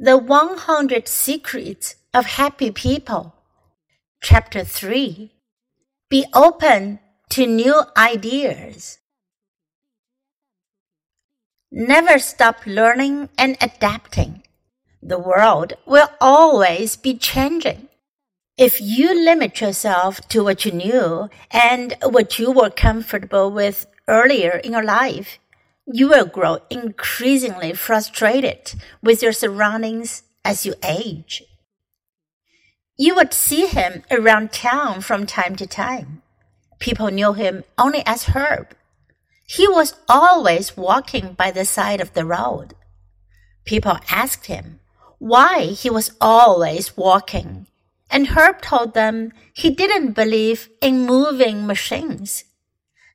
The 100 Secrets of Happy People. Chapter 3 Be open to new ideas. Never stop learning and adapting. The world will always be changing. If you limit yourself to what you knew and what you were comfortable with earlier in your life, you will grow increasingly frustrated with your surroundings as you age. You would see him around town from time to time. People knew him only as Herb. He was always walking by the side of the road. People asked him why he was always walking, and Herb told them he didn't believe in moving machines,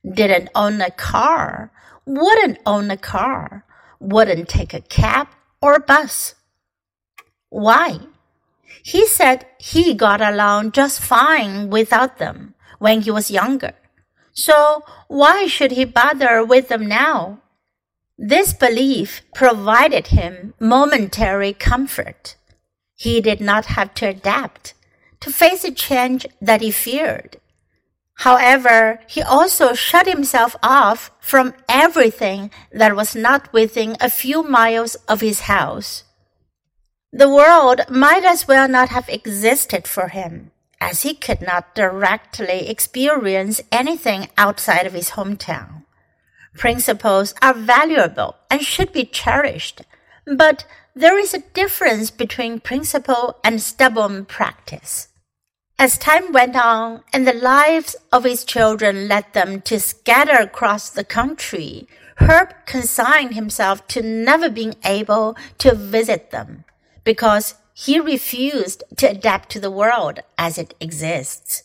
didn't own a car, wouldn't own a car, wouldn't take a cab or a bus. Why? He said he got along just fine without them when he was younger. So why should he bother with them now? This belief provided him momentary comfort. He did not have to adapt, to face a change that he feared. However, he also shut himself off from everything that was not within a few miles of his house. The world might as well not have existed for him, as he could not directly experience anything outside of his hometown. Principles are valuable and should be cherished, but there is a difference between principle and stubborn practice. As time went on and the lives of his children led them to scatter across the country, Herb consigned himself to never being able to visit them because he refused to adapt to the world as it exists.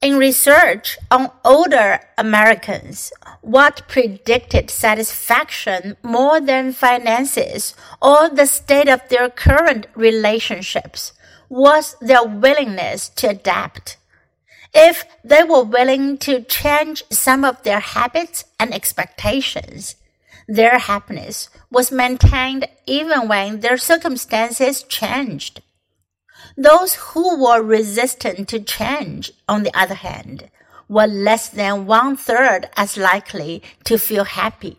In research on older Americans, what predicted satisfaction more than finances or the state of their current relationships was their willingness to adapt. If they were willing to change some of their habits and expectations, their happiness was maintained even when their circumstances changed. Those who were resistant to change, on the other hand, were less than one third as likely to feel happy.